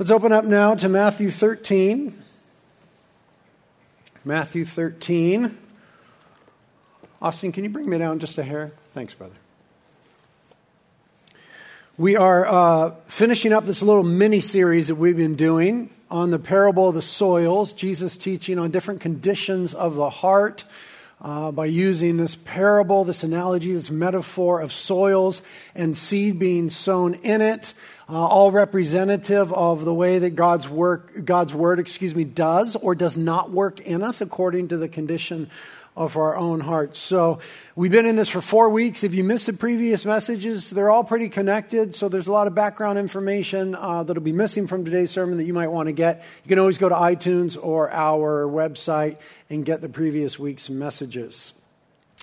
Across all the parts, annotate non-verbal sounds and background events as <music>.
Let's open up now to Matthew 13. Matthew 13. Austin, can you bring me down just a hair? Thanks, brother. We are uh, finishing up this little mini series that we've been doing on the parable of the soils, Jesus teaching on different conditions of the heart uh, by using this parable, this analogy, this metaphor of soils and seed being sown in it, uh, all representative of the way that God's work, God's word, excuse me, does or does not work in us according to the condition of our own hearts. So we've been in this for four weeks. If you missed the previous messages, they're all pretty connected. So there's a lot of background information uh, that'll be missing from today's sermon that you might want to get. You can always go to iTunes or our website and get the previous week's messages.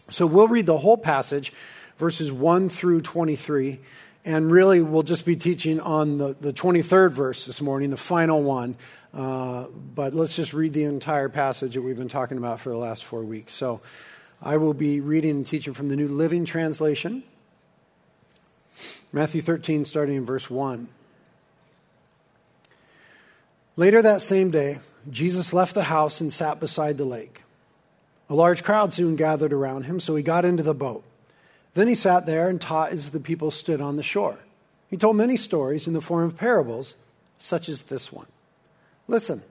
So we'll read the whole passage, verses 1 through 23. And really, we'll just be teaching on the, the 23rd verse this morning, the final one. Uh, but let's just read the entire passage that we've been talking about for the last four weeks. So I will be reading and teaching from the New Living Translation, Matthew 13, starting in verse 1. Later that same day, Jesus left the house and sat beside the lake. A large crowd soon gathered around him, so he got into the boat. Then he sat there and taught as the people stood on the shore. He told many stories in the form of parables, such as this one. Listen,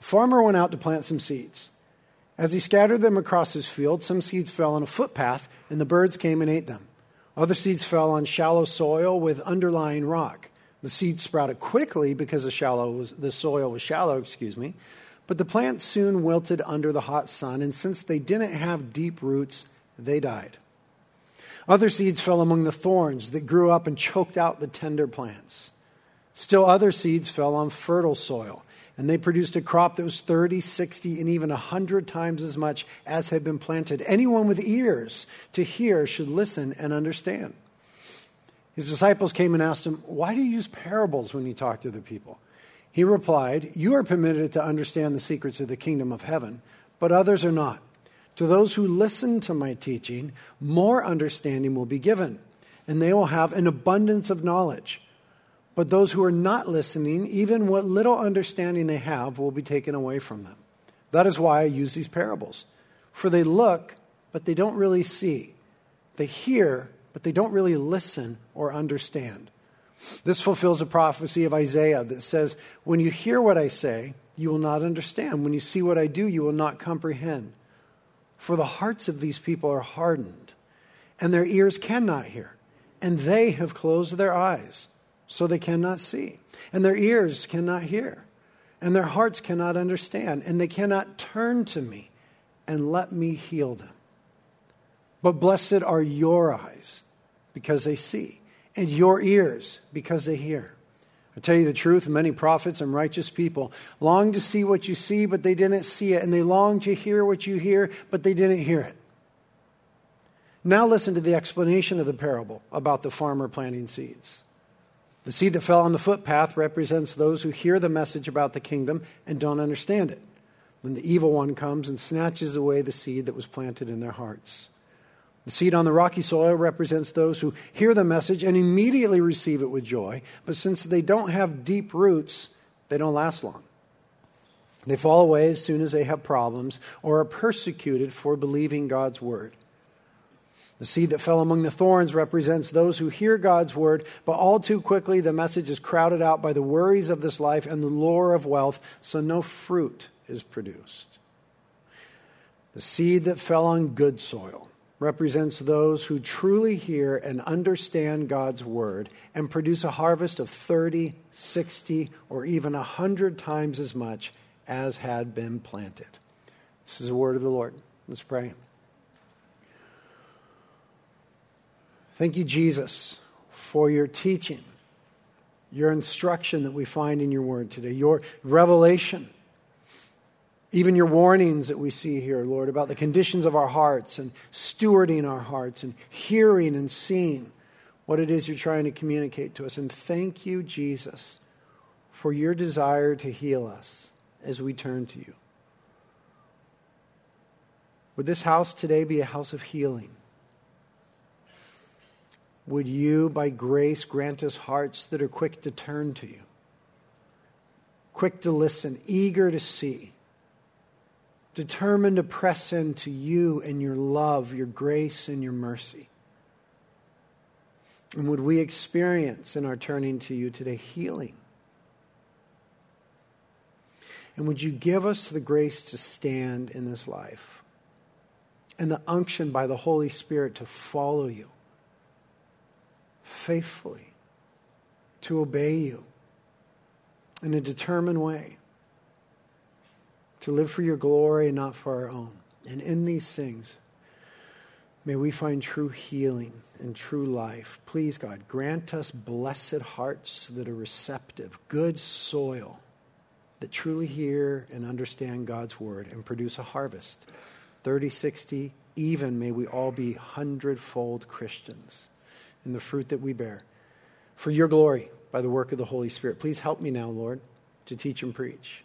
a farmer went out to plant some seeds. As he scattered them across his field, some seeds fell on a footpath, and the birds came and ate them. Other seeds fell on shallow soil with underlying rock. The seeds sprouted quickly because the, shallow was, the soil was shallow, excuse me, but the plants soon wilted under the hot sun, and since they didn't have deep roots, they died. Other seeds fell among the thorns that grew up and choked out the tender plants. Still, other seeds fell on fertile soil and they produced a crop that was 30, 60, and even 100 times as much as had been planted. Anyone with ears to hear should listen and understand. His disciples came and asked him, Why do you use parables when you talk to the people? He replied, You are permitted to understand the secrets of the kingdom of heaven, but others are not. To those who listen to my teaching, more understanding will be given, and they will have an abundance of knowledge. But those who are not listening, even what little understanding they have, will be taken away from them. That is why I use these parables. For they look, but they don't really see. They hear, but they don't really listen or understand. This fulfills a prophecy of Isaiah that says, When you hear what I say, you will not understand. When you see what I do, you will not comprehend. For the hearts of these people are hardened, and their ears cannot hear, and they have closed their eyes so they cannot see, and their ears cannot hear, and their hearts cannot understand, and they cannot turn to me and let me heal them. But blessed are your eyes because they see, and your ears because they hear. I tell you the truth, many prophets and righteous people long to see what you see, but they didn't see it, and they long to hear what you hear, but they didn't hear it. Now listen to the explanation of the parable about the farmer planting seeds. The seed that fell on the footpath represents those who hear the message about the kingdom and don't understand it. Then the evil one comes and snatches away the seed that was planted in their hearts. The seed on the rocky soil represents those who hear the message and immediately receive it with joy, but since they don't have deep roots, they don't last long. They fall away as soon as they have problems or are persecuted for believing God's word. The seed that fell among the thorns represents those who hear God's word, but all too quickly the message is crowded out by the worries of this life and the lure of wealth, so no fruit is produced. The seed that fell on good soil represents those who truly hear and understand God's word and produce a harvest of 30, 60, or even 100 times as much as had been planted. This is the word of the Lord. Let's pray. Thank you, Jesus, for your teaching, your instruction that we find in your word today, your revelation, even your warnings that we see here, Lord, about the conditions of our hearts and stewarding our hearts and hearing and seeing what it is you're trying to communicate to us. And thank you, Jesus, for your desire to heal us as we turn to you. Would this house today be a house of healing? would you, by grace, grant us hearts that are quick to turn to you? quick to listen, eager to see, determined to press into you and your love, your grace, and your mercy. And would we experience in our turning to you today healing? And would you give us the grace to stand in this life and the unction by the Holy Spirit to follow you faithfully, to obey you in a determined way, to live for your glory and not for our own. And in these things, may we find true healing and true life. Please, God, grant us blessed hearts that are receptive, good soil that truly hear and understand God's word and produce a harvest 30, 60, even may we all be hundredfold Christians in the fruit that we bear. For your glory, by the work of the Holy Spirit. Please help me now, Lord, to teach and preach.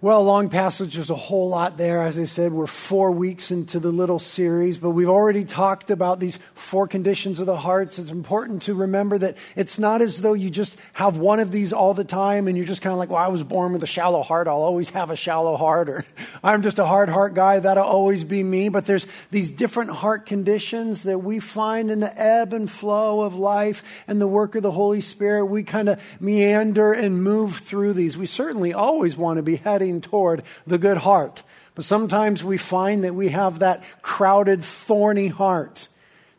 Well, long passage, there's a whole lot there. As I said, we're four weeks into the little series, but we've already talked about these four conditions of the hearts. It's important to remember that it's not as though you just have one of these all the time and you're just kind of like, well, I was born with a shallow heart. I'll always have a shallow heart, <laughs> or I'm just a hard heart guy. That'll always be me. But there's these different heart conditions that we find in the ebb and flow of life and the work of the Holy Spirit. We kind of meander and move through these. We certainly always want to be heading toward the good heart. But sometimes we find that we have that crowded, thorny heart.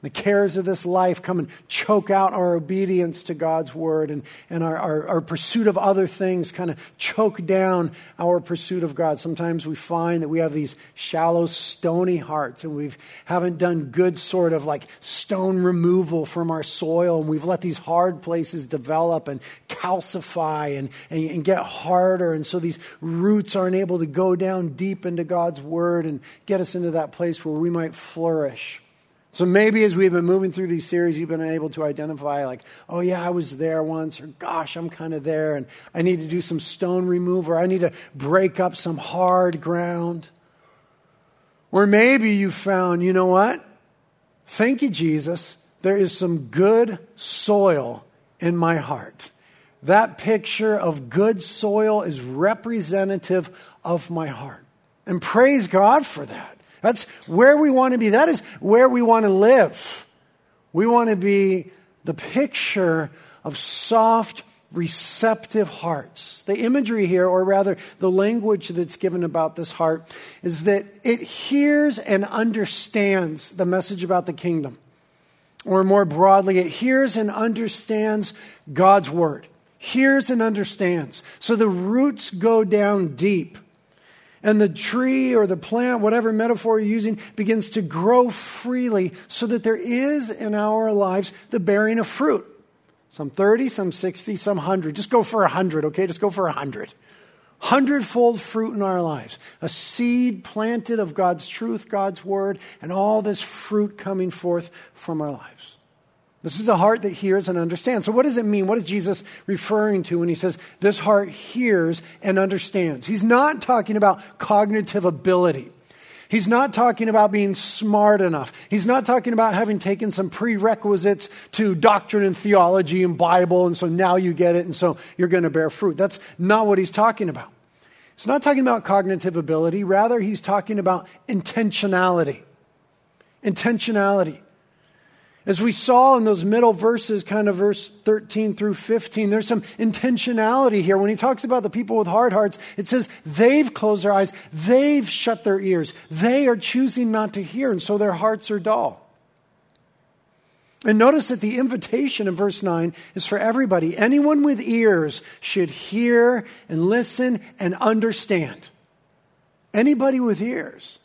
The cares of this life come and choke out our obedience to God's word, and, and our, our, our pursuit of other things kind of choke down our pursuit of God. Sometimes we find that we have these shallow, stony hearts, and we haven't done good sort of like stone removal from our soil, and we've let these hard places develop and calcify and, and, and get harder. And so these roots aren't able to go down deep into God's word and get us into that place where we might flourish. So maybe as we've been moving through these series, you've been able to identify, like, oh, yeah, I was there once, or gosh, I'm kind of there, and I need to do some stone removal, or I need to break up some hard ground. Or maybe you found, you know what? Thank you, Jesus. There is some good soil in my heart. That picture of good soil is representative of my heart. And praise God for that. That's where we want to be. That is where we want to live. We want to be the picture of soft, receptive hearts. The imagery here, or rather the language that's given about this heart, is that it hears and understands the message about the kingdom. Or more broadly, it hears and understands God's word. Hears and understands. So the roots go down deep. And the tree or the plant, whatever metaphor you're using, begins to grow freely so that there is in our lives the bearing of fruit. Some 30, some 60, some 100. Just go for 100, okay? Just go for 100. Hundredfold fruit in our lives. A seed planted of God's truth, God's word, and all this fruit coming forth from our lives. This is a heart that hears and understands. So, what does it mean? What is Jesus referring to when he says this heart hears and understands? He's not talking about cognitive ability. He's not talking about being smart enough. He's not talking about having taken some prerequisites to doctrine and theology and Bible, and so now you get it, and so you're going to bear fruit. That's not what he's talking about. He's not talking about cognitive ability. Rather, he's talking about intentionality. Intentionality. As we saw in those middle verses, kind of verse 13 through 15, there's some intentionality here. When he talks about the people with hard hearts, it says they've closed their eyes, they've shut their ears, they are choosing not to hear, and so their hearts are dull. And notice that the invitation in verse 9 is for everybody. Anyone with ears should hear and listen and understand. Anybody with ears.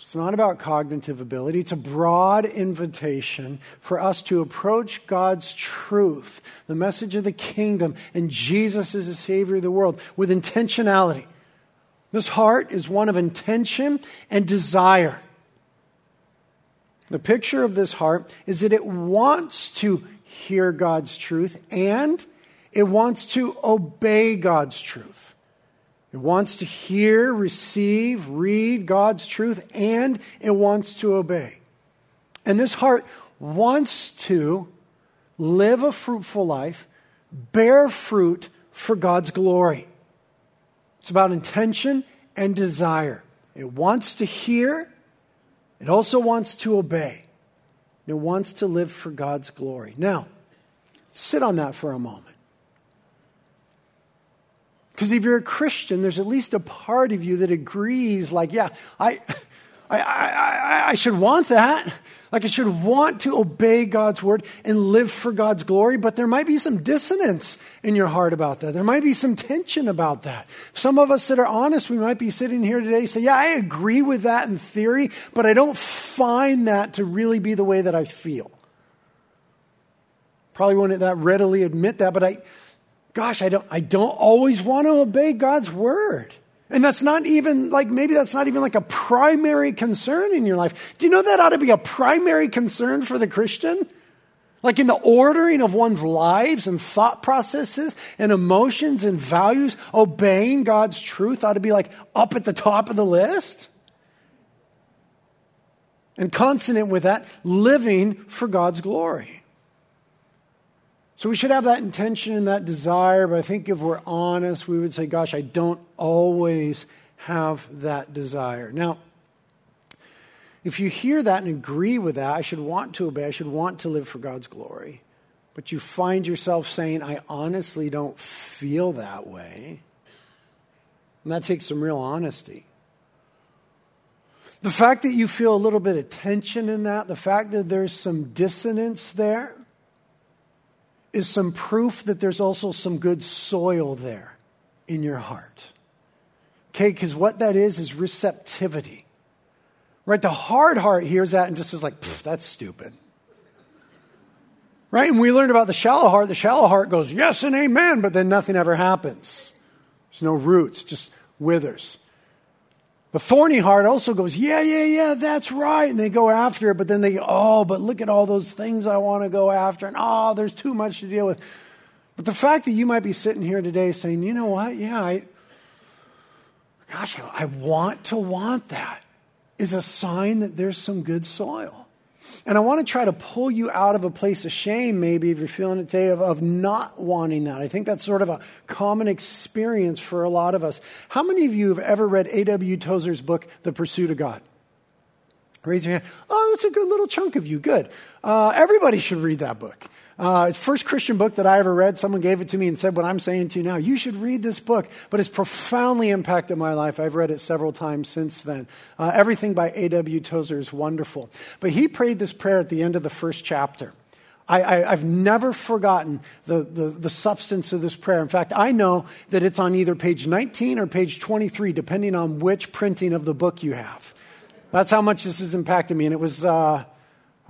It's not about cognitive ability. It's a broad invitation for us to approach God's truth, the message of the kingdom, and Jesus as the Savior of the world with intentionality. This heart is one of intention and desire. The picture of this heart is that it wants to hear God's truth and it wants to obey God's truth. It wants to hear, receive, read God's truth, and it wants to obey. And this heart wants to live a fruitful life, bear fruit for God's glory. It's about intention and desire. It wants to hear, it also wants to obey. It wants to live for God's glory. Now, sit on that for a moment. Because if you're a Christian, there's at least a part of you that agrees, like, yeah, I, I, I, I, should want that. Like, I should want to obey God's word and live for God's glory, but there might be some dissonance in your heart about that. There might be some tension about that. Some of us that are honest, we might be sitting here today say, yeah, I agree with that in theory, but I don't find that to really be the way that I feel. Probably wouldn't that readily admit that, but I, gosh, I don't, I don't always want to obey God's word. And that's not even like, maybe that's not even like a primary concern in your life. Do you know that ought to be a primary concern for the Christian? Like in the ordering of one's lives and thought processes and emotions and values, obeying God's truth ought to be like up at the top of the list. And consonant with that, living for God's glory. So we should have that intention and that desire, but I think if we're honest, we would say, gosh, I don't always have that desire. Now, if you hear that and agree with that, I should want to obey, I should want to live for God's glory, but you find yourself saying, I honestly don't feel that way, and that takes some real honesty. The fact that you feel a little bit of tension in that, the fact that there's some dissonance there, is some proof that there's also some good soil there in your heart. Okay, because what that is is receptivity. Right? The hard heart hears that and just is like, that's stupid. Right? And we learned about the shallow heart. The shallow heart goes, yes and amen, but then nothing ever happens. There's no roots, just withers. The thorny heart also goes, yeah, yeah, yeah, that's right. And they go after it, but then they oh, but look at all those things I want to go after. And oh, there's too much to deal with. But the fact that you might be sitting here today saying, you know what? Yeah, I, gosh, I want to want that is a sign that there's some good soil. And I want to try to pull you out of a place of shame, maybe, if you're feeling it today, of, of not wanting that. I think that's sort of a common experience for a lot of us. How many of you have ever read A.W. Tozer's book, The Pursuit of God? Raise your hand. Oh, that's a good little chunk of you. Good. Uh, everybody should read that book. Uh, first Christian book that I ever read. Someone gave it to me and said what I'm saying to you now. You should read this book. But it's profoundly impacted my life. I've read it several times since then. Uh, everything by A.W. Tozer is wonderful. But he prayed this prayer at the end of the first chapter. I, have never forgotten the, the, the, substance of this prayer. In fact, I know that it's on either page 19 or page 23, depending on which printing of the book you have. That's how much this has impacted me. And it was, uh,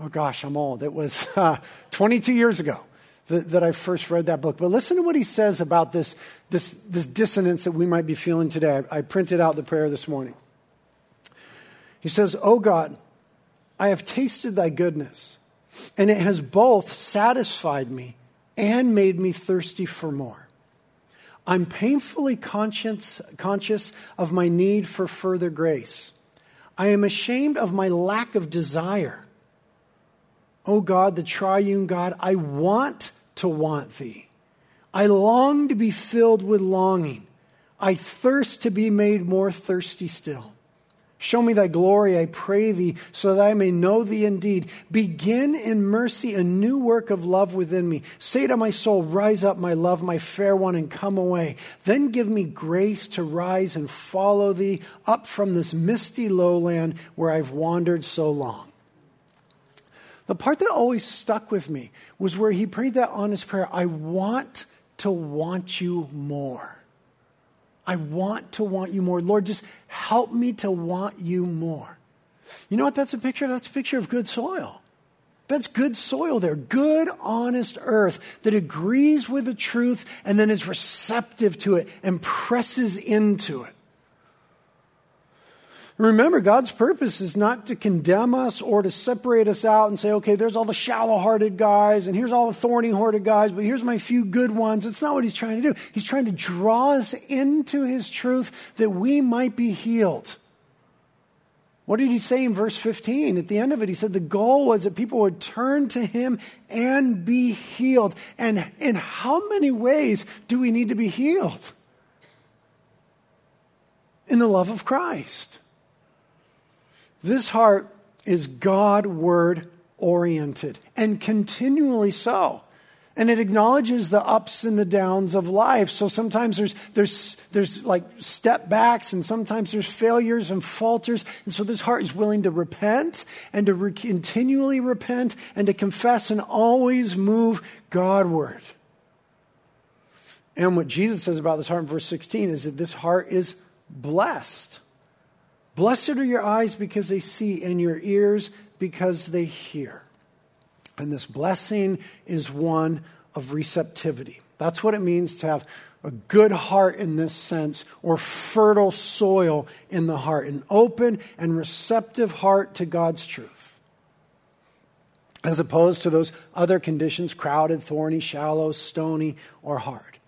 oh gosh, I'm old. It was <laughs> uh, 22 years ago that, that, I first read that book. But listen to what he says about this, this, this dissonance that we might be feeling today. I, I printed out the prayer this morning. He says, Oh God, I have tasted thy goodness, and it has both satisfied me and made me thirsty for more. I'm painfully conscious, conscious of my need for further grace. I am ashamed of my lack of desire Oh God, the triune God, I want to want thee. I long to be filled with longing. I thirst to be made more thirsty still. Show me thy glory, I pray thee, so that I may know thee indeed. Begin in mercy a new work of love within me. Say to my soul, Rise up, my love, my fair one, and come away. Then give me grace to rise and follow thee up from this misty lowland where I've wandered so long. The part that always stuck with me was where he prayed that honest prayer I want to want you more. I want to want you more. Lord, just help me to want you more. You know what that's a picture of? That's a picture of good soil. That's good soil there. Good, honest earth that agrees with the truth and then is receptive to it and presses into it. Remember, God's purpose is not to condemn us or to separate us out and say, okay, there's all the shallow hearted guys and here's all the thorny hearted guys, but here's my few good ones. It's not what He's trying to do. He's trying to draw us into His truth that we might be healed. What did he say in verse 15? At the end of it, he said the goal was that people would turn to him and be healed. And in how many ways do we need to be healed? In the love of Christ. This heart is God word oriented and continually so and it acknowledges the ups and the downs of life. So sometimes there's, there's, there's like step backs and sometimes there's failures and falters. And so this heart is willing to repent and to re- continually repent and to confess and always move Godward. And what Jesus says about this heart in verse 16 is that this heart is blessed. Blessed are your eyes because they see and your ears because they hear. And this blessing is one of receptivity. That's what it means to have a good heart in this sense, or fertile soil in the heart, an open and receptive heart to God's truth. As opposed to those other conditions crowded, thorny, shallow, stony, or hard.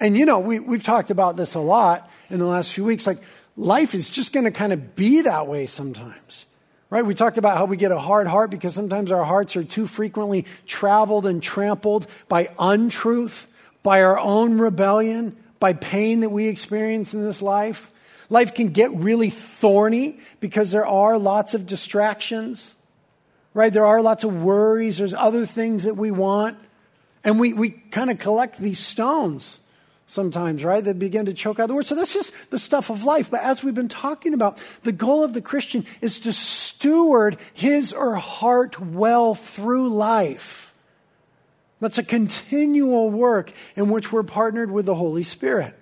And you know, we, we've talked about this a lot in the last few weeks. Like, life is just going to kind of be that way sometimes. Right? We talked about how we get a hard heart because sometimes our hearts are too frequently traveled and trampled by untruth, by our own rebellion, by pain that we experience in this life. Life can get really thorny because there are lots of distractions, right? There are lots of worries, there's other things that we want. And we, we kind of collect these stones sometimes, right? They begin to choke out the word. So that's just the stuff of life. But as we've been talking about, the goal of the Christian is to steward his or her heart well through life. That's a continual work in which we're partnered with the Holy Spirit.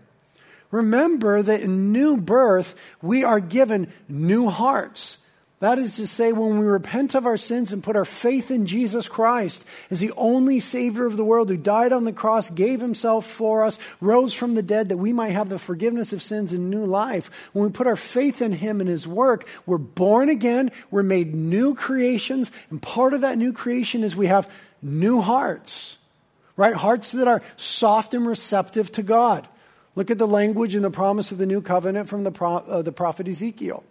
Remember that in new birth, we are given new hearts. That is to say, when we repent of our sins and put our faith in Jesus Christ as the only Savior of the world who died on the cross, gave himself for us, rose from the dead that we might have the forgiveness of sins and new life, when we put our faith in him and his work, we're born again, we're made new creations, and part of that new creation is we have new hearts, right? Hearts that are soft and receptive to God. Look at the language and the promise of the new covenant from the, pro- uh, the prophet Ezekiel.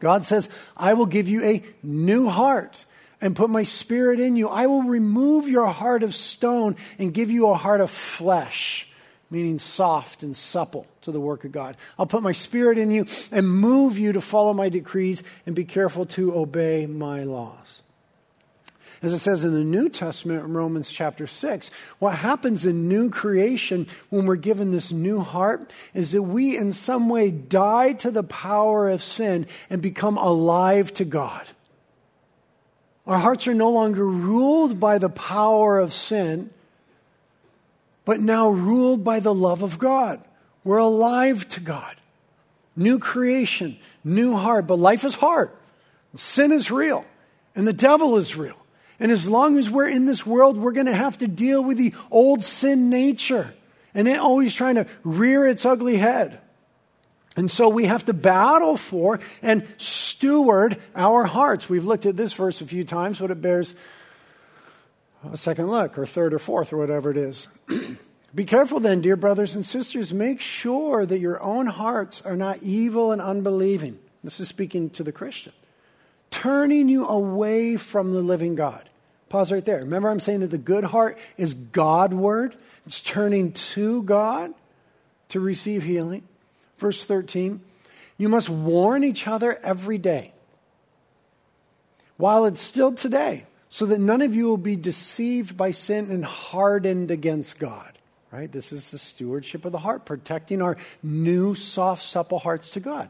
God says, I will give you a new heart and put my spirit in you. I will remove your heart of stone and give you a heart of flesh, meaning soft and supple to the work of God. I'll put my spirit in you and move you to follow my decrees and be careful to obey my laws. As it says in the New Testament Romans chapter 6, what happens in new creation when we're given this new heart is that we in some way die to the power of sin and become alive to God. Our hearts are no longer ruled by the power of sin, but now ruled by the love of God. We're alive to God. New creation, new heart. But life is hard. Sin is real, and the devil is real. And as long as we're in this world, we're going to have to deal with the old sin nature and it always trying to rear its ugly head. And so we have to battle for and steward our hearts. We've looked at this verse a few times, but it bears a second look, or third or fourth, or whatever it is. <clears throat> Be careful then, dear brothers and sisters. Make sure that your own hearts are not evil and unbelieving. This is speaking to the Christian turning you away from the living God. Pause right there. Remember, I'm saying that the good heart is Godward, it's turning to God to receive healing. Verse 13, you must warn each other every day while it's still today, so that none of you will be deceived by sin and hardened against God. Right? This is the stewardship of the heart, protecting our new, soft, supple hearts to God.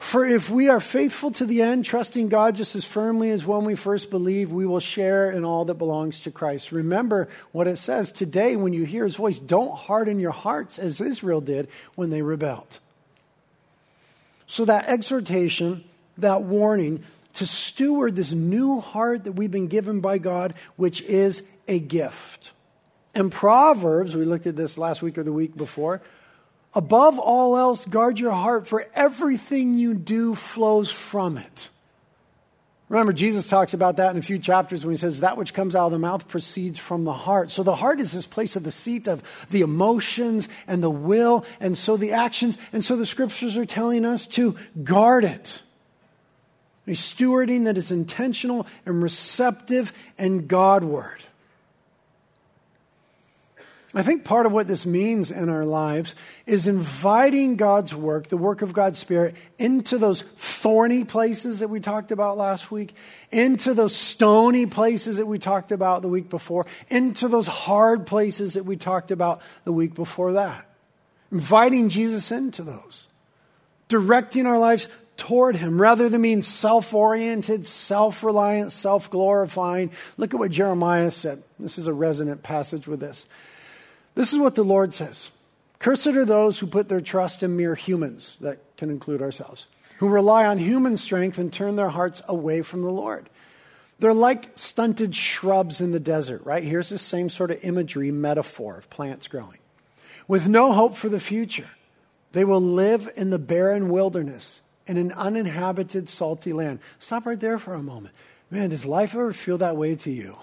For if we are faithful to the end, trusting God just as firmly as when we first believed, we will share in all that belongs to Christ. Remember what it says today when you hear his voice don't harden your hearts as Israel did when they rebelled. So, that exhortation, that warning to steward this new heart that we've been given by God, which is a gift. In Proverbs, we looked at this last week or the week before, Above all else, guard your heart, for everything you do flows from it. Remember, Jesus talks about that in a few chapters when he says, That which comes out of the mouth proceeds from the heart. So the heart is this place of the seat of the emotions and the will, and so the actions. And so the scriptures are telling us to guard it. A stewarding that is intentional and receptive and Godward. I think part of what this means in our lives is inviting God's work, the work of God's Spirit, into those thorny places that we talked about last week, into those stony places that we talked about the week before, into those hard places that we talked about the week before that. Inviting Jesus into those, directing our lives toward Him rather than being self oriented, self reliant, self glorifying. Look at what Jeremiah said. This is a resonant passage with this. This is what the Lord says Cursed are those who put their trust in mere humans, that can include ourselves, who rely on human strength and turn their hearts away from the Lord. They're like stunted shrubs in the desert, right? Here's the same sort of imagery, metaphor of plants growing. With no hope for the future, they will live in the barren wilderness in an uninhabited, salty land. Stop right there for a moment. Man, does life ever feel that way to you?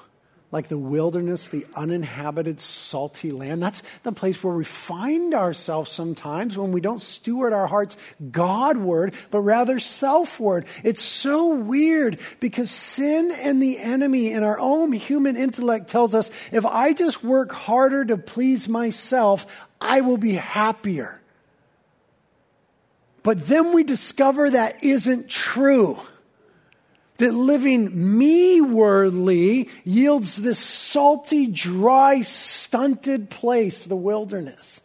Like the wilderness, the uninhabited, salty land. That's the place where we find ourselves sometimes when we don't steward our hearts Godward, but rather selfward. It's so weird because sin and the enemy in our own human intellect tells us if I just work harder to please myself, I will be happier. But then we discover that isn't true that living me-wordly yields this salty, dry, stunted place, the wilderness.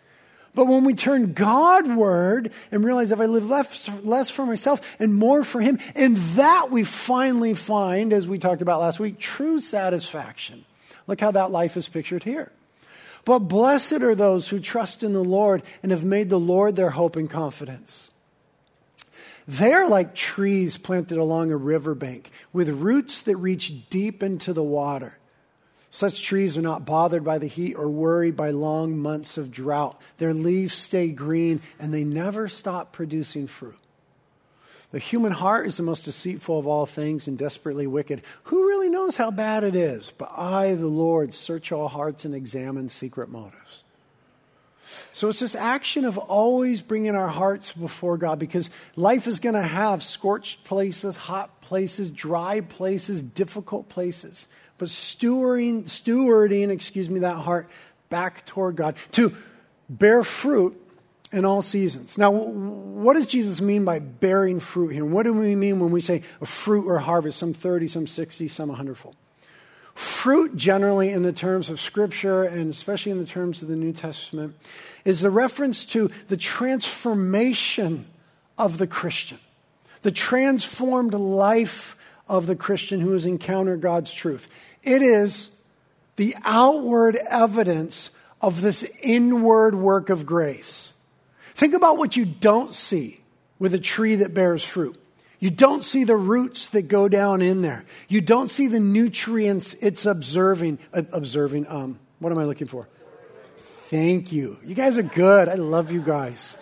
But when we turn Godward and realize if I live less, less for myself and more for Him, in that we finally find, as we talked about last week, true satisfaction. Look how that life is pictured here. But blessed are those who trust in the Lord and have made the Lord their hope and confidence. They're like trees planted along a riverbank with roots that reach deep into the water. Such trees are not bothered by the heat or worried by long months of drought. Their leaves stay green and they never stop producing fruit. The human heart is the most deceitful of all things and desperately wicked. Who really knows how bad it is? But I, the Lord, search all hearts and examine secret motives. So it's this action of always bringing our hearts before God because life is going to have scorched places, hot places, dry places, difficult places. But stewarding, stewarding, excuse me, that heart back toward God to bear fruit in all seasons. Now, what does Jesus mean by bearing fruit here? What do we mean when we say a fruit or harvest, some 30, some 60, some 100 fold? Fruit, generally, in the terms of Scripture and especially in the terms of the New Testament, is the reference to the transformation of the Christian, the transformed life of the Christian who has encountered God's truth. It is the outward evidence of this inward work of grace. Think about what you don't see with a tree that bears fruit. You don't see the roots that go down in there. You don't see the nutrients it's observing. Uh, observing. Um, what am I looking for? Thank you. You guys are good. I love you guys.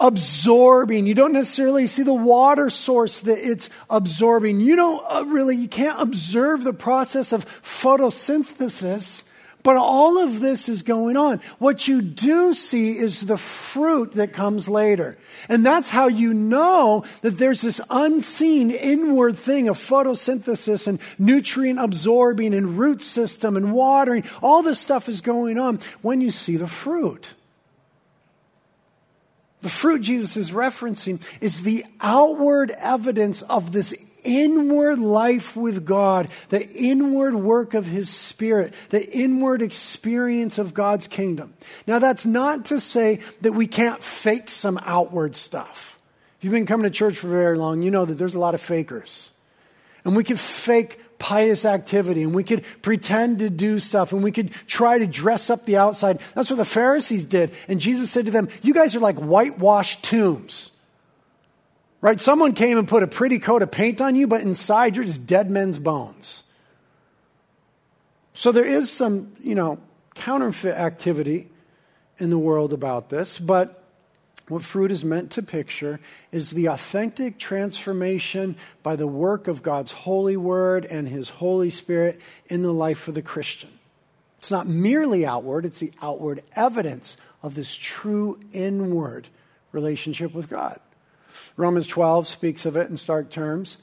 Absorbing. You don't necessarily see the water source that it's absorbing. You don't uh, really. You can't observe the process of photosynthesis but all of this is going on. What you do see is the fruit that comes later. And that's how you know that there's this unseen inward thing of photosynthesis and nutrient absorbing and root system and watering. All this stuff is going on when you see the fruit. The fruit Jesus is referencing is the outward evidence of this inward life with God, the inward work of His Spirit, the inward experience of God's kingdom. Now, that's not to say that we can't fake some outward stuff. If you've been coming to church for very long, you know that there's a lot of fakers. And we can fake pious activity and we could pretend to do stuff and we could try to dress up the outside. That's what the Pharisees did. And Jesus said to them, You guys are like whitewashed tombs. Right? Someone came and put a pretty coat of paint on you, but inside you're just dead men's bones. So there is some, you know, counterfeit activity in the world about this, but what fruit is meant to picture is the authentic transformation by the work of God's holy word and his Holy Spirit in the life of the Christian. It's not merely outward, it's the outward evidence of this true inward relationship with God. Romans 12 speaks of it in stark terms.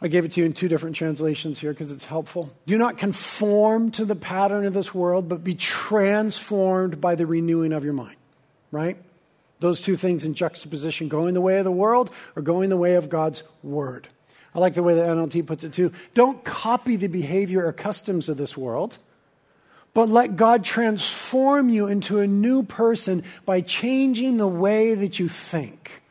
I gave it to you in two different translations here because it's helpful. Do not conform to the pattern of this world, but be transformed by the renewing of your mind, right? Those two things in juxtaposition going the way of the world or going the way of God's word. I like the way the NLT puts it too. Don't copy the behavior or customs of this world, but let God transform you into a new person by changing the way that you think.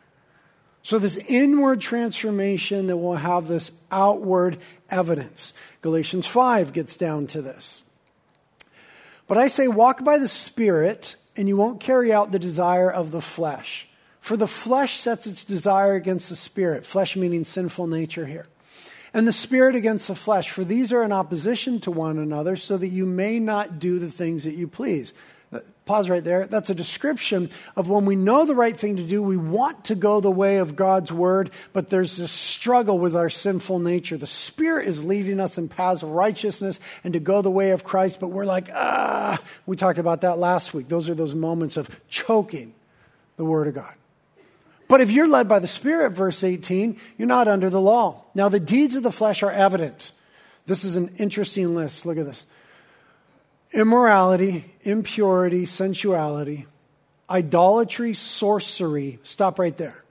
So, this inward transformation that will have this outward evidence. Galatians 5 gets down to this. But I say, walk by the Spirit, and you won't carry out the desire of the flesh. For the flesh sets its desire against the Spirit, flesh meaning sinful nature here. And the Spirit against the flesh, for these are in opposition to one another, so that you may not do the things that you please. Pause right there. That's a description of when we know the right thing to do, we want to go the way of God's word, but there's this struggle with our sinful nature. The Spirit is leading us in paths of righteousness and to go the way of Christ, but we're like, ah. We talked about that last week. Those are those moments of choking the word of God. But if you're led by the Spirit, verse 18, you're not under the law. Now, the deeds of the flesh are evident. This is an interesting list. Look at this immorality, impurity, sensuality, idolatry, sorcery. Stop right there.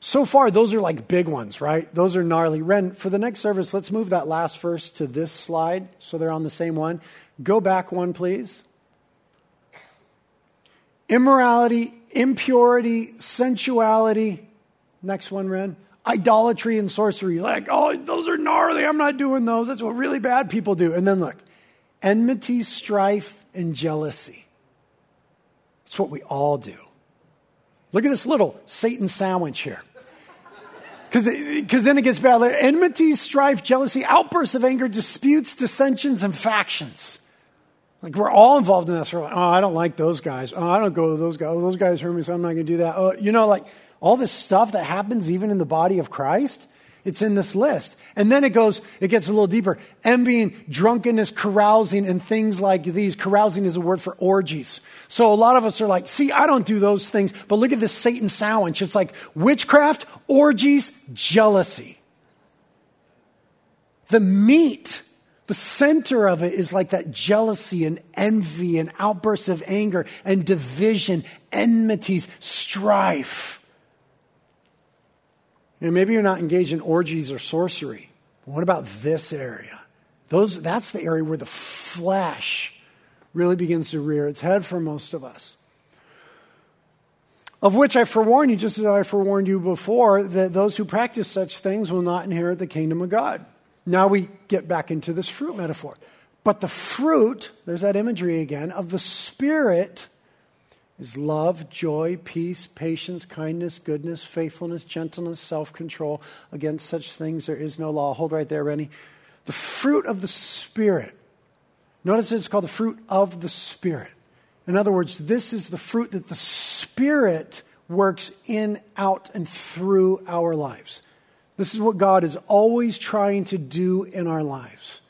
So far, those are like big ones, right? Those are gnarly. Ren, for the next service, let's move that last verse to this slide so they're on the same one. Go back one, please. Immorality, impurity, sensuality. Next one, Ren. Idolatry and sorcery. Like, oh, those are gnarly. I'm not doing those. That's what really bad people do. And then look enmity, strife, and jealousy. It's what we all do. Look at this little Satan sandwich here. Because then it gets bad. Enmity, strife, jealousy, outbursts of anger, disputes, dissensions, and factions. Like we're all involved in this. We're like, oh, I don't like those guys. Oh, I don't go to those guys. Oh, those guys hurt me, so I'm not going to do that. Oh, you know, like all this stuff that happens even in the body of Christ. It's in this list. And then it goes, it gets a little deeper. Envying, drunkenness, carousing, and things like these. Carousing is a word for orgies. So a lot of us are like, see, I don't do those things, but look at this Satan sandwich. It's like witchcraft, orgies, jealousy. The meat, the center of it is like that jealousy and envy and outbursts of anger and division, enmities, strife. You know, maybe you're not engaged in orgies or sorcery. What about this area? Those, that's the area where the flesh really begins to rear its head for most of us. Of which I forewarn you, just as I forewarned you before, that those who practice such things will not inherit the kingdom of God. Now we get back into this fruit metaphor. But the fruit, there's that imagery again, of the Spirit is love, joy, peace, patience, kindness, goodness, faithfulness, gentleness, self control. Against such things there is no law. Hold right there, Rennie. The fruit of the Spirit. Notice it's called the fruit of the Spirit. In other words, this is the fruit that the Spirit works in, out, and through our lives. This is what God is always trying to do in our lives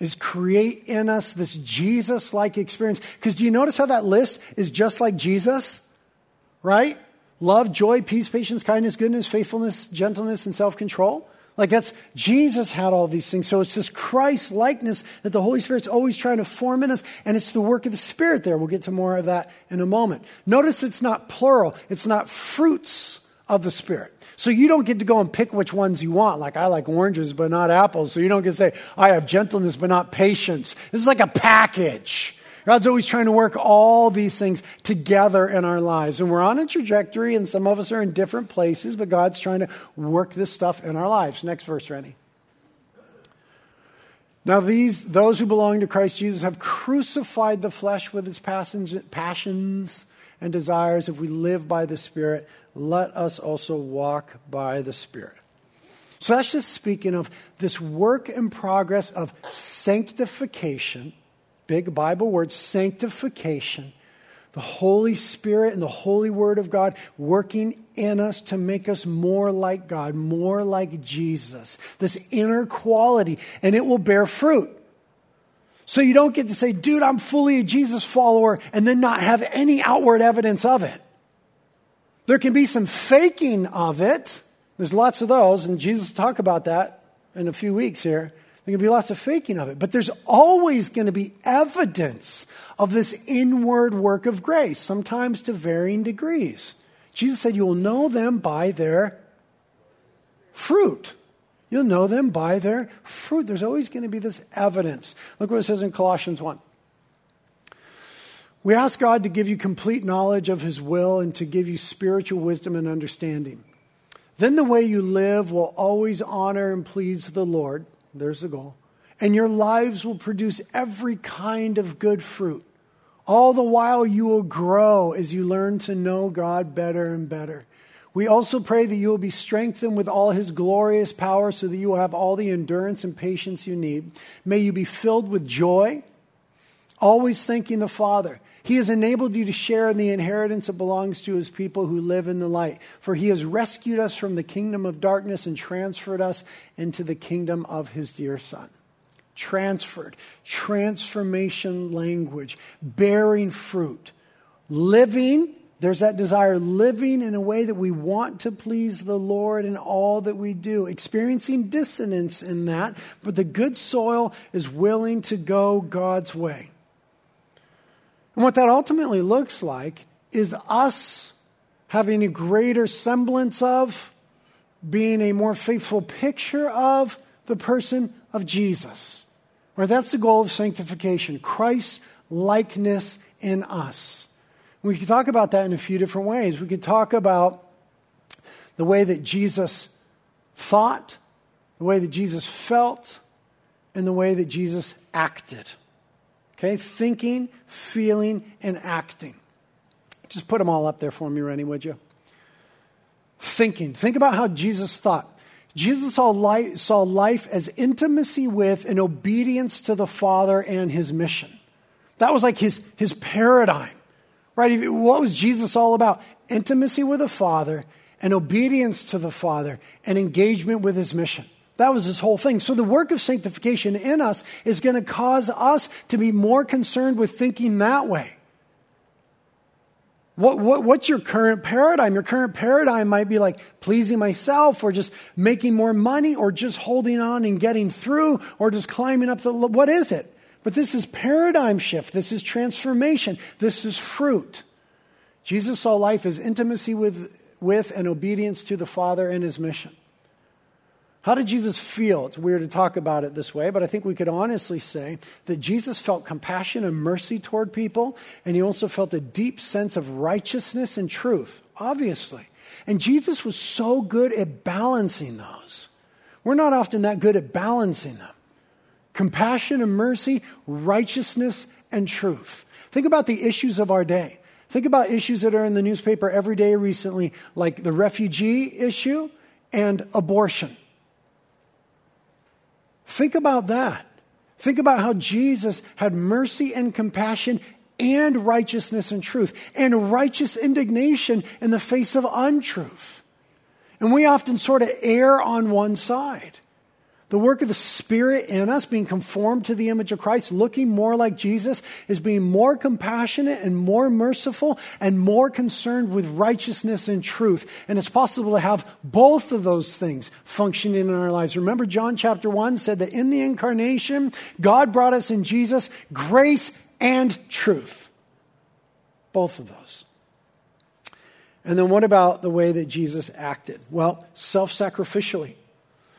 is create in us this Jesus like experience. Because do you notice how that list is just like Jesus? Right? Love, joy, peace, patience, kindness, goodness, faithfulness, gentleness, and self control. Like that's Jesus had all these things. So it's this Christ likeness that the Holy Spirit's always trying to form in us, and it's the work of the Spirit there. We'll get to more of that in a moment. Notice it's not plural, it's not fruits of the Spirit. So you don't get to go and pick which ones you want. Like I like oranges, but not apples. So you don't get to say, I have gentleness, but not patience. This is like a package. God's always trying to work all these things together in our lives. And we're on a trajectory, and some of us are in different places, but God's trying to work this stuff in our lives. Next verse, Rennie. Now, these, those who belong to Christ Jesus have crucified the flesh with its passions and desires. If we live by the Spirit, let us also walk by the Spirit. So that's just speaking of this work in progress of sanctification, big Bible word, sanctification. The Holy Spirit and the Holy Word of God working in us to make us more like God, more like Jesus. This inner quality, and it will bear fruit. So you don't get to say, dude, I'm fully a Jesus follower, and then not have any outward evidence of it. There can be some faking of it. There's lots of those, and Jesus talk about that in a few weeks here. There can be lots of faking of it, but there's always going to be evidence of this inward work of grace, sometimes to varying degrees. Jesus said, You will know them by their fruit. You'll know them by their fruit. There's always going to be this evidence. Look what it says in Colossians 1. We ask God to give you complete knowledge of His will and to give you spiritual wisdom and understanding. Then the way you live will always honor and please the Lord. There's the goal. And your lives will produce every kind of good fruit. All the while you will grow as you learn to know God better and better. We also pray that you will be strengthened with all his glorious power so that you will have all the endurance and patience you need. May you be filled with joy, always thanking the Father. He has enabled you to share in the inheritance that belongs to his people who live in the light. For he has rescued us from the kingdom of darkness and transferred us into the kingdom of his dear Son. Transferred, transformation language, bearing fruit, living there's that desire living in a way that we want to please the Lord in all that we do, experiencing dissonance in that, but the good soil is willing to go God's way. And what that ultimately looks like is us having a greater semblance of, being a more faithful picture of the person of Jesus. Or that's the goal of sanctification Christ likeness in us. We could talk about that in a few different ways. We could talk about the way that Jesus thought, the way that Jesus felt, and the way that Jesus acted. Okay? Thinking, feeling, and acting. Just put them all up there for me, Rennie, would you? Thinking. Think about how Jesus thought. Jesus saw life, saw life as intimacy with and obedience to the Father and his mission. That was like his, his paradigm. Right? What was Jesus all about? Intimacy with the Father and obedience to the Father and engagement with his mission. That was his whole thing. So the work of sanctification in us is going to cause us to be more concerned with thinking that way. What, what, what's your current paradigm? Your current paradigm might be like pleasing myself or just making more money or just holding on and getting through or just climbing up the. What is it? But this is paradigm shift. This is transformation. This is fruit. Jesus saw life as intimacy with, with and obedience to the Father and his mission. How did Jesus feel? It's weird to talk about it this way, but I think we could honestly say that Jesus felt compassion and mercy toward people, and he also felt a deep sense of righteousness and truth, obviously. And Jesus was so good at balancing those. We're not often that good at balancing them compassion and mercy, righteousness and truth. Think about the issues of our day. Think about issues that are in the newspaper every day recently, like the refugee issue and abortion. Think about that. Think about how Jesus had mercy and compassion and righteousness and truth, and righteous indignation in the face of untruth. And we often sort of err on one side. The work of the Spirit in us, being conformed to the image of Christ, looking more like Jesus, is being more compassionate and more merciful and more concerned with righteousness and truth. And it's possible to have both of those things functioning in our lives. Remember, John chapter 1 said that in the incarnation, God brought us in Jesus grace and truth. Both of those. And then what about the way that Jesus acted? Well, self sacrificially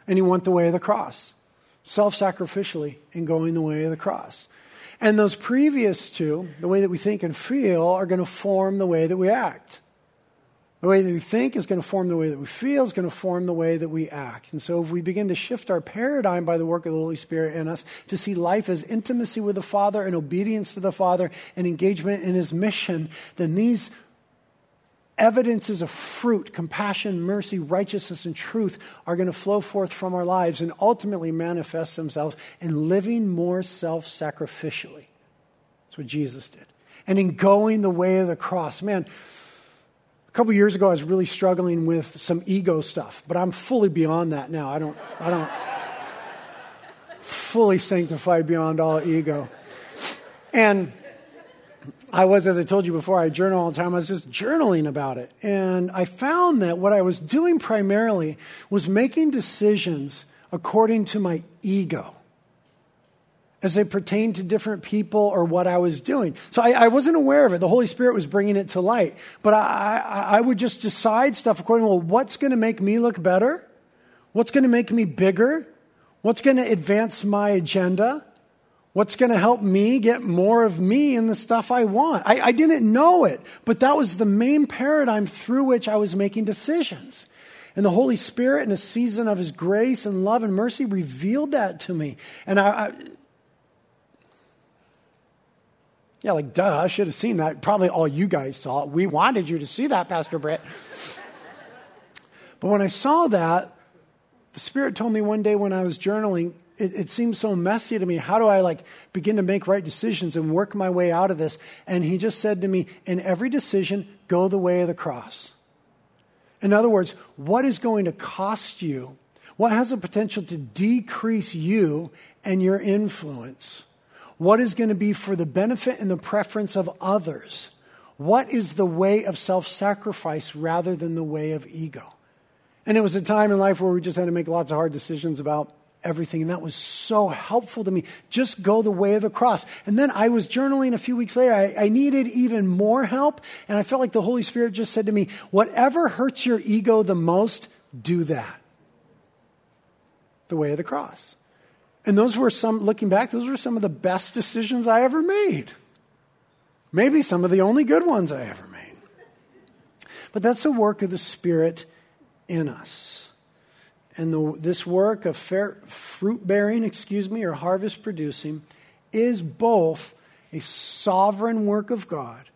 and he went the way of the cross, self sacrificially in going the way of the cross. And those previous two, the way that we think and feel, are going to form the way that we act. The way that we think is going to form the way that we feel, is going to form the way that we act. And so, if we begin to shift our paradigm by the work of the Holy Spirit in us to see life as intimacy with the Father and obedience to the Father and engagement in His mission, then these evidences of fruit, compassion, mercy, righteousness, and truth are going to flow forth from our lives and ultimately manifest themselves in living more self sacrificially. That's what Jesus did. And in going the way of the cross. Man, a couple years ago, I was really struggling with some ego stuff, but I'm fully beyond that now. I don't, I don't, fully sanctified beyond all ego. And I was, as I told you before, I journal all the time. I was just journaling about it. And I found that what I was doing primarily was making decisions according to my ego as they pertain to different people or what I was doing. So I, I, wasn't aware of it. The Holy Spirit was bringing it to light. But I, I, I would just decide stuff according to well, what's going to make me look better? What's going to make me bigger? What's going to advance my agenda? What's going to help me get more of me and the stuff I want? I, I didn't know it, but that was the main paradigm through which I was making decisions. And the Holy Spirit, in a season of His grace and love and mercy, revealed that to me. And I, I yeah, like, duh, I should have seen that. Probably all you guys saw. We wanted you to see that, Pastor Britt. but when I saw that, the Spirit told me one day when I was journaling, it, it seems so messy to me. How do I like begin to make right decisions and work my way out of this? And he just said to me, in every decision, go the way of the cross. In other words, what is going to cost you? What has the potential to decrease you and your influence? What is going to be for the benefit and the preference of others? What is the way of self sacrifice rather than the way of ego? And it was a time in life where we just had to make lots of hard decisions about everything. And that was so helpful to me. Just go the way of the cross. And then I was journaling a few weeks later. I, I, needed even more help. And I felt like the Holy Spirit just said to me, whatever hurts your ego the most, do that. The way of the cross. And those were some, looking back, those were some of the best decisions I ever made. Maybe some of the only good ones I ever made. But that's a work of the Spirit in us. And the, this work of fruit bearing, excuse me, or harvest producing is both a sovereign work of God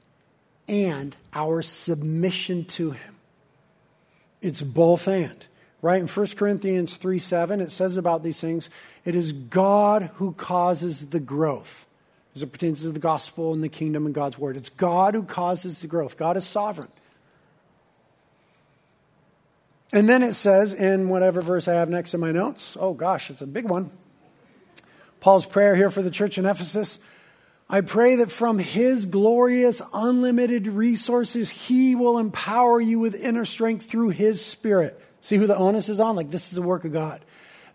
and our submission to Him. It's both and right? In 1 Corinthians 3 7, it says about these things, it is God who causes the growth as it pertains to the gospel and the kingdom and God's word. It's God who causes the growth. God is sovereign. And then it says in whatever verse I have next in my notes, oh gosh, it's a big one. Paul's prayer here for the church in Ephesus. I pray that from his glorious, unlimited resources, he will empower you with inner strength through his spirit See who the onus is on? Like, this is the work of God.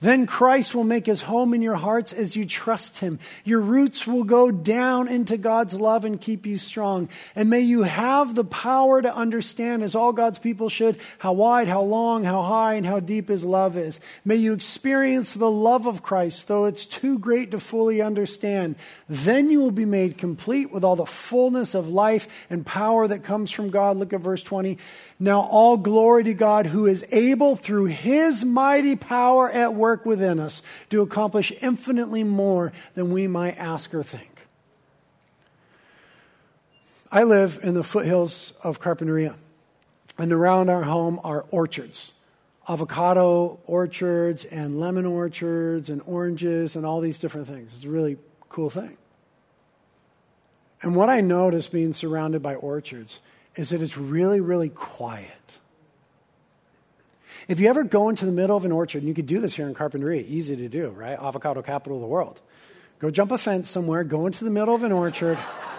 Then Christ will make his home in your hearts as you trust him. Your roots will go down into God's love and keep you strong. And may you have the power to understand, as all God's people should, how wide, how long, how high, and how deep his love is. May you experience the love of Christ, though it's too great to fully understand. Then you will be made complete with all the fullness of life and power that comes from God. Look at verse 20. Now, all glory to God who is able through his mighty power at work within us to accomplish infinitely more than we might ask or think. I live in the foothills of Carpinteria, and around our home are orchards avocado orchards and lemon orchards and oranges and all these different things. It's a really cool thing. And what I notice being surrounded by orchards is that it's really, really quiet. If you ever go into the middle of an orchard, and you could do this here in Carpinteria, easy to do, right? Avocado capital of the world. Go jump a fence somewhere, go into the middle of an orchard.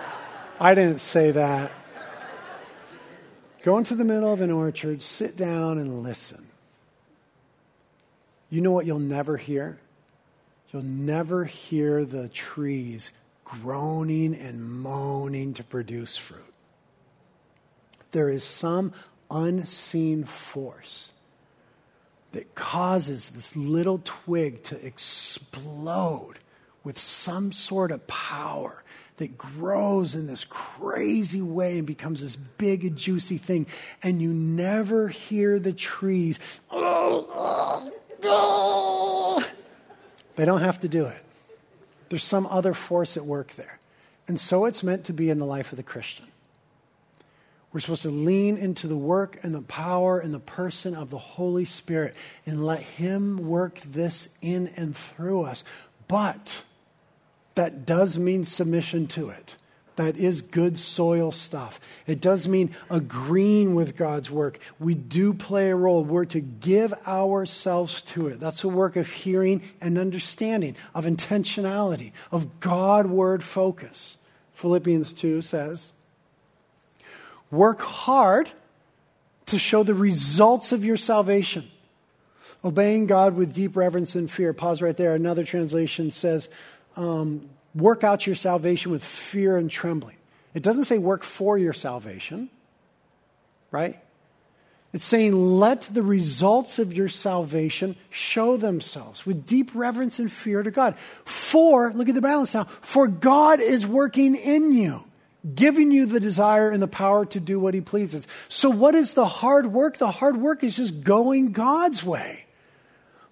<laughs> I didn't say that. Go into the middle of an orchard, sit down, and listen. You know what you'll never hear? You'll never hear the trees groaning and moaning to produce fruit there is some unseen force that causes this little twig to explode with some sort of power that grows in this crazy way and becomes this big, juicy thing. And you never hear the trees. Oh, oh, They don't have to do it. There's some other force at work there. And so it's meant to be in the life of the Christian. We're supposed to lean into the work and the power and the person of the Holy Spirit and let Him work this in and through us. But that does mean submission to it. That is good soil stuff. It does mean agreeing with God's work. We do play a role. We're to give ourselves to it. That's a work of hearing and understanding, of intentionality, of God word focus. Philippians 2 says, Work hard to show the results of your salvation. Obeying God with deep reverence and fear. Pause right there. Another translation says, um, work out your salvation with fear and trembling. It doesn't say work for your salvation, right? It's saying, let the results of your salvation show themselves with deep reverence and fear to God. For, look at the balance now, for God is working in you, giving you the desire and the power to do what He pleases. So, what is the hard work? The hard work is just going God's way.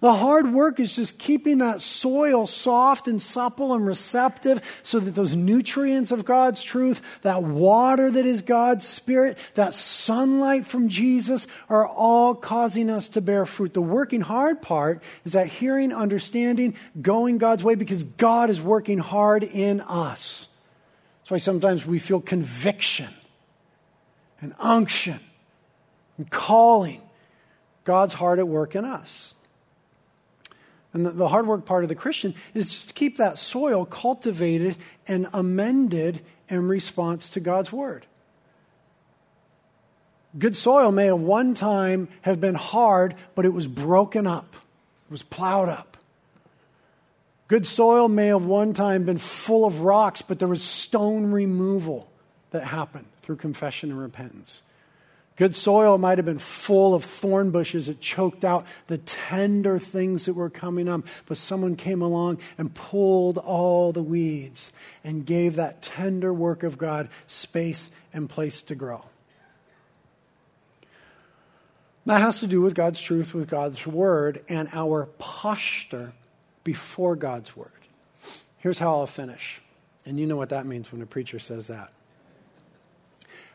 The hard work is just keeping that soil soft and supple and receptive so that those nutrients of God's truth, that water that is God's Spirit, that sunlight from Jesus are all causing us to bear fruit. The working hard part is that hearing, understanding, going God's way because God is working hard in us. That's why sometimes we feel conviction and unction and calling. God's hard at work in us. And the, the hard work part of the Christian is just to keep that soil cultivated and amended in response to God's word. Good soil may at one time have been hard, but it was broken up, it was plowed up. Good soil may have one time been full of rocks, but there was stone removal that happened through confession and repentance. Good soil might have been full of thorn bushes that choked out the tender things that were coming up, but someone came along and pulled all the weeds and gave that tender work of God space and place to grow. That has to do with God's truth, with God's word, and our posture before God's word. Here's how I'll finish. And you know what that means when a preacher says that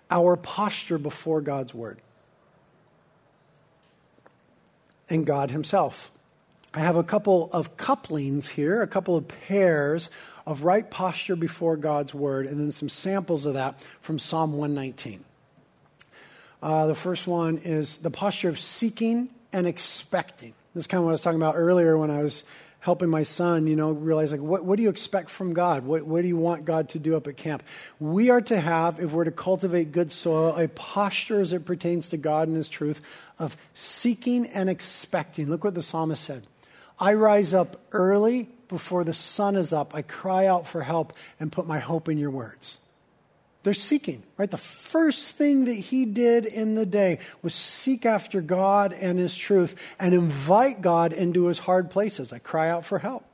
our posture before God's Word and God Himself. I have a couple of couplings here, a couple of pairs of right posture before God's Word, and then some samples of that from Psalm 119. Uh, the first one is the posture of seeking and expecting. This is kind of what I was talking about earlier when I was helping my son, you know, realize like, what, what do you expect from God? What, what do you want God to do up at camp? We are to have, if we're to cultivate good soil, a posture as it pertains to God and His truth of seeking and expecting. Look what the psalmist said I rise up early before the sun is up. I cry out for help and put my hope in your words. They're seeking, right? The first thing that he did in the day was seek after God and his truth and invite God into his hard places. I cry out for help.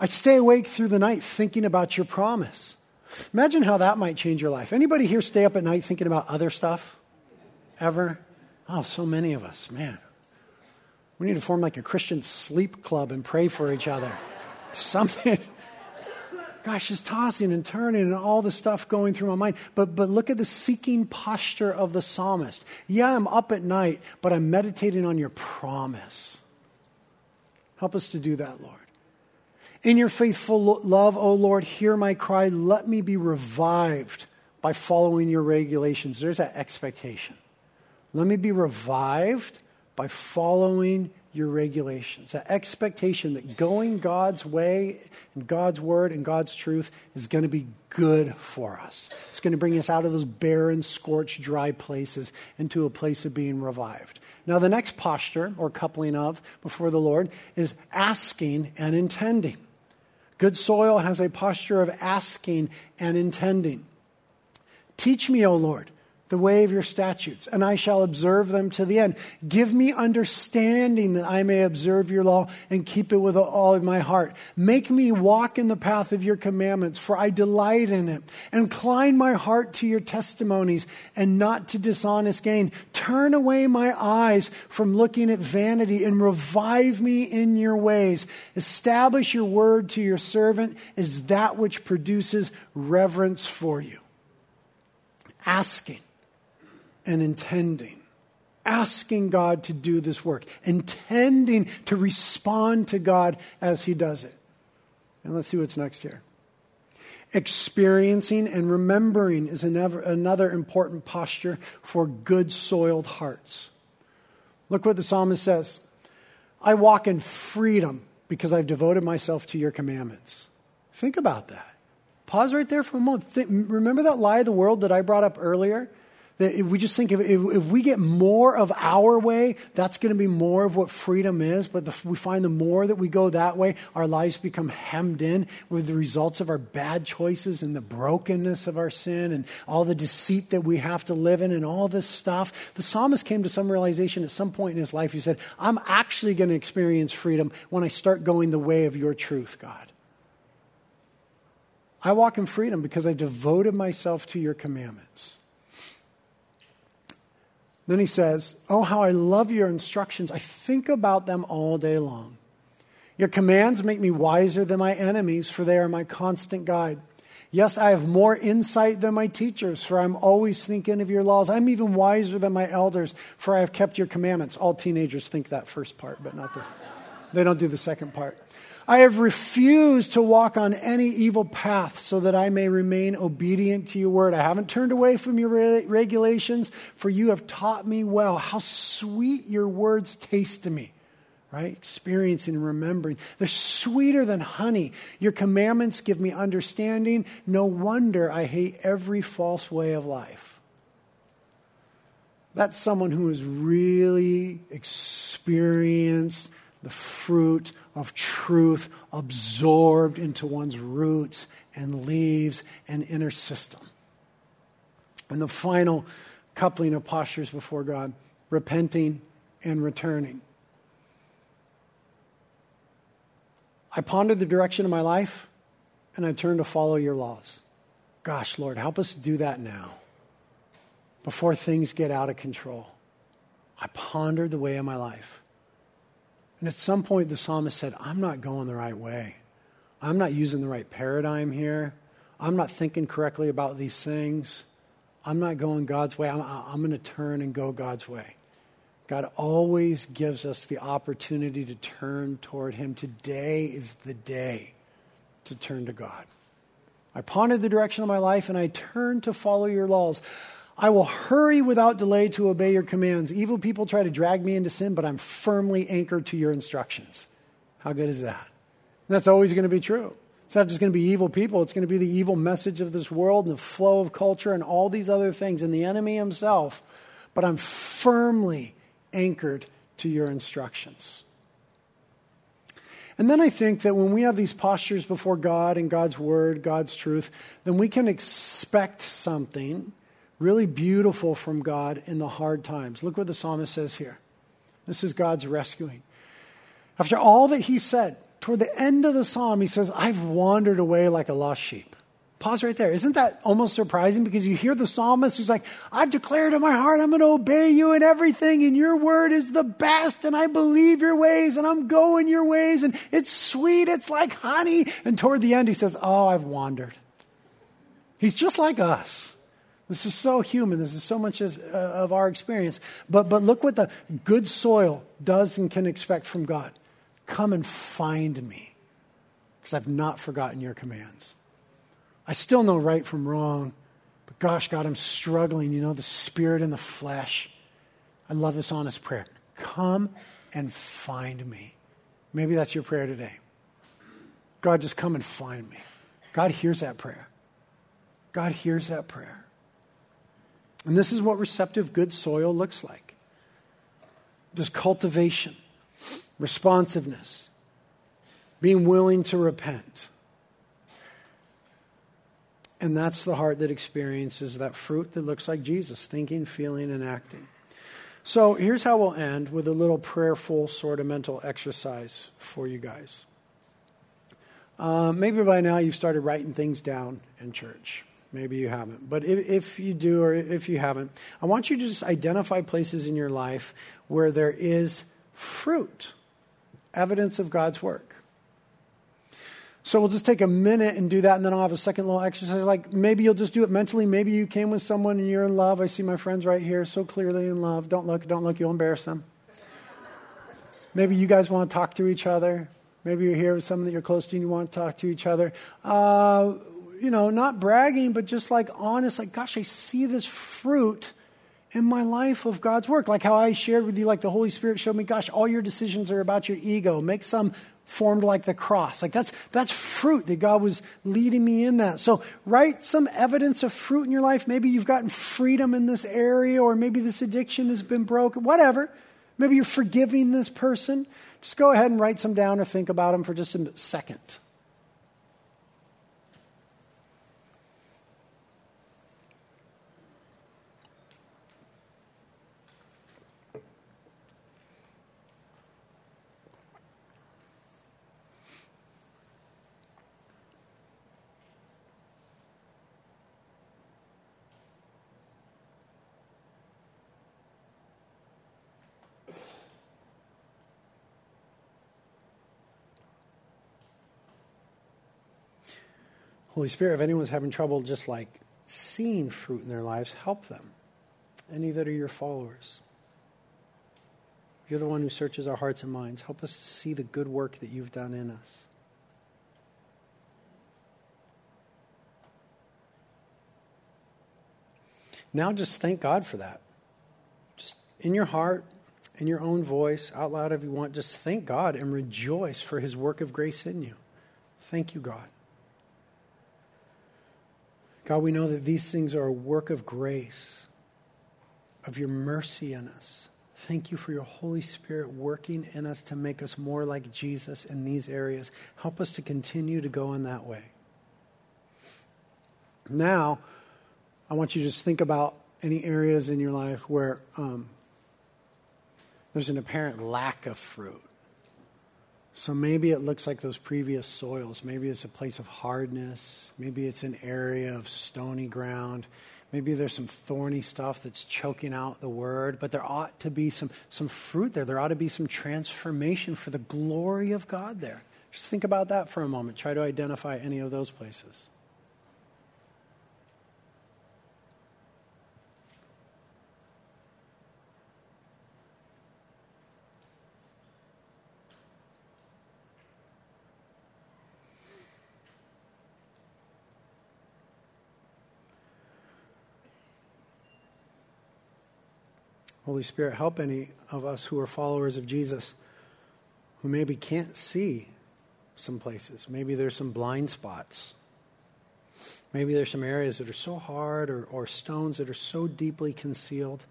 I stay awake through the night thinking about your promise. Imagine how that might change your life. Anybody here stay up at night thinking about other stuff? Ever? Oh, so many of us, man. We need to form like a Christian sleep club and pray for each other. <laughs> Something gosh, just tossing and turning and all the stuff going through my mind. But, but look at the seeking posture of the psalmist. Yeah, I'm up at night, but I'm meditating on your promise. Help us to do that, Lord. In your faithful love, O Lord, hear my cry. Let me be revived by following your regulations. There's that expectation. Let me be revived by following your regulations. That expectation that going God's way and God's word and God's truth is going to be good for us. It's going to bring us out of those barren, scorched, dry places into a place of being revived. Now, the next posture or coupling of before the Lord is asking and intending. Good soil has a posture of asking and intending. Teach me, O Lord the way of your statutes, and I shall observe them to the end. Give me understanding that I may observe your law and keep it with all of my heart. Make me walk in the path of your commandments, for I delight in it. Incline my heart to your testimonies and not to dishonest gain. Turn away my eyes from looking at vanity and revive me in your ways. Establish your word to your servant as that which produces reverence for you. Asking and intending, asking God to do this work, intending to respond to God as He does it. And let's see what's next here. Experiencing and remembering is another, important posture for good soiled hearts. Look what the psalmist says I walk in freedom because I've devoted myself to your commandments. Think about that. Pause right there for a moment. Think, remember that lie of the world that I brought up earlier? That we just think if, if, if, we get more of our way, that's going to be more of what freedom is. But the, we find the more that we go that way, our lives become hemmed in with the results of our bad choices and the brokenness of our sin and all the deceit that we have to live in and all this stuff. The psalmist came to some realization at some point in his life. He said, I'm actually going to experience freedom when I start going the way of your truth, God. I walk in freedom because I've devoted myself to your commandments. Then he says, Oh, how I love your instructions. I think about them all day long. Your commands make me wiser than my enemies, for they are my constant guide. Yes, I have more insight than my teachers, for I'm always thinking of your laws. I'm even wiser than my elders, for I have kept your commandments. All teenagers think that first part, but not the, they don't do the second part. I have refused to walk on any evil path so that I may remain obedient to your word. I haven't turned away from your regulations, for you have taught me well. How sweet your words taste to me, right? Experiencing and remembering. They're sweeter than honey. Your commandments give me understanding. No wonder I hate every false way of life. That's someone who has really experienced the fruit of truth absorbed into one's roots and leaves and inner system. And the final coupling of postures before God repenting and returning. I pondered the direction of my life and I turned to follow your laws. Gosh, Lord, help us do that now before things get out of control. I pondered the way of my life. And at some point, the psalmist said, I'm not going the right way. I'm not using the right paradigm here. I'm not thinking correctly about these things. I'm not going God's way. I'm, I'm going to turn and go God's way. God always gives us the opportunity to turn toward Him. Today is the day to turn to God. I pondered the direction of my life and I turned to follow your laws. I will hurry without delay to obey your commands. Evil people try to drag me into sin, but I'm firmly anchored to your instructions. How good is that? And that's always going to be true. It's not just going to be evil people, it's going to be the evil message of this world and the flow of culture and all these other things and the enemy himself. But I'm firmly anchored to your instructions. And then I think that when we have these postures before God and God's word, God's truth, then we can expect something really beautiful from God in the hard times. Look what the psalmist says here. This is God's rescuing. After all that he said, toward the end of the psalm, he says, I've wandered away like a lost sheep. Pause right there. Isn't that almost surprising? Because you hear the psalmist who's like, I've declared in my heart, I'm going to obey you in everything, and your word is the best, and I believe your ways, and I'm going your ways, and it's sweet, it's like honey. And toward the end, he says, Oh, I've wandered. He's just like us. This is so human. This is so much as, uh, of our experience. But, but look what the good soil does and can expect from God. Come and find me, because I've not forgotten your commands. I still know right from wrong, but gosh, God, I'm struggling. You know, the spirit and the flesh. I love this honest prayer. Come and find me. Maybe that's your prayer today. God, just come and find me. God hears that prayer. God hears that prayer. And this is what receptive, good soil looks like there's cultivation, responsiveness, being willing to repent. And that's the heart that experiences that fruit that looks like Jesus thinking, feeling, and acting. So here's how we'll end with a little prayerful sort of mental exercise for you guys. Uh, maybe by now you've started writing things down in church. Maybe you haven't. But if, if, you do or if you haven't, I want you to just identify places in your life where there is fruit, evidence of God's work. So we'll just take a minute and do that, and then I'll have a second little exercise. Like maybe you'll just do it mentally. Maybe you came with someone and you're in love. I see my friends right here, so clearly in love. Don't look, don't look, you'll embarrass them. Maybe you guys want to talk to each other. Maybe you're here with someone that you're close to and you want to talk to each other. Uh, you know, not bragging, but just like honest, like, gosh, I see this fruit in my life of God's work. Like how I shared with you, like the Holy Spirit showed me, gosh, all your decisions are about your ego. Make some formed like the cross. Like that's that's fruit that God was leading me in that. So write some evidence of fruit in your life. Maybe you've gotten freedom in this area, or maybe this addiction has been broken. Whatever. Maybe you're forgiving this person. Just go ahead and write some down or think about them for just a second. Holy Spirit, if anyone's having trouble just like seeing fruit in their lives, help them. Any that are your followers. You're the one who searches our hearts and minds. Help us to see the good work that you've done in us. Now just thank God for that. Just in your heart, in your own voice, out loud if you want, just thank God and rejoice for his work of grace in you. Thank you, God. God, we know that these things are a work of grace, of your mercy in us. Thank you for your Holy Spirit working in us to make us more like Jesus in these areas. Help us to continue to go in that way. Now, I want you to just think about any areas in your life where um, there's an apparent lack of fruit. So maybe it looks like those previous soils. Maybe it's a place of hardness. Maybe it's an area of stony ground. Maybe there's some thorny stuff that's choking out the word, but there ought to be some, some fruit there. There ought to be some transformation for the glory of God there. Just think about that for a moment. Try to identify any of those places. Holy Spirit, help any of us who are followers of Jesus who maybe can't see some places. Maybe there's some blind spots. Maybe there's some areas that are so hard or, or stones that are so deeply concealed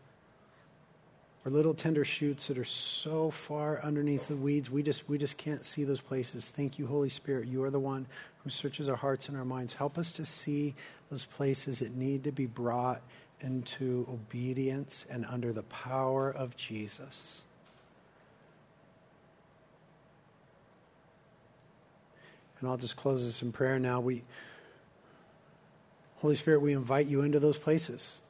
or little tender shoots that are so far underneath the weeds we just we just can't see those places thank you holy spirit you are the one who searches our hearts and our minds help us to see those places that need to be brought into obedience and under the power of Jesus. And I'll just close this in prayer now. We, Holy Spirit, we invite you into those places.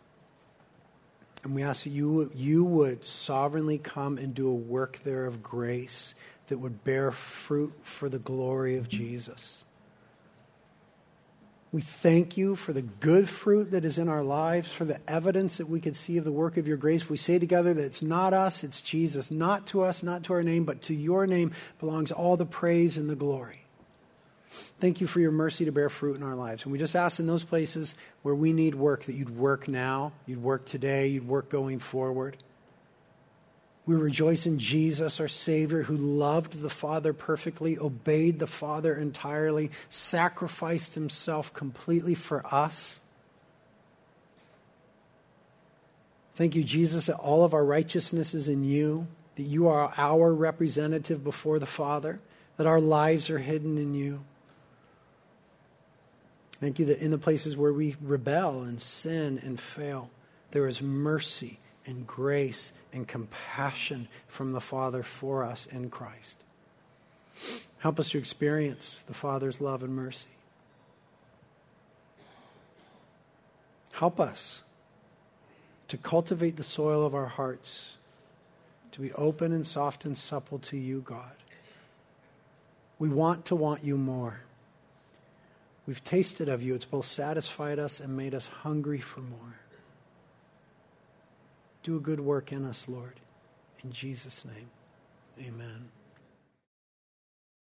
And we ask that you, you would sovereignly come and do a work there of grace that would bear fruit for the glory of Jesus. We thank you for the good fruit that is in our lives, for the evidence that we could see of the work of your grace. We say together that it's not us, it's Jesus. Not to us, not to our name, but to your name belongs all the praise and the glory. Thank you for your mercy to bear fruit in our lives. And we just ask in those places where we need work that you'd work now, you'd work today, you'd work going forward. We rejoice in Jesus, our Savior, who loved the Father perfectly, obeyed the Father entirely, sacrificed himself completely for us. Thank you, Jesus, that all of our righteousness is in you, that you are our representative before the Father, that our lives are hidden in you. Thank you that in the places where we rebel and sin and fail, there is mercy and grace and compassion from the Father for us in Christ. Help us to experience the Father's love and mercy. Help us to cultivate the soil of our hearts, to be open and soft and supple to you, God. We want to want you more. We've tasted of you. It's both satisfied us and made us hungry for more. Do a good work in us, Lord. In Jesus' name, amen.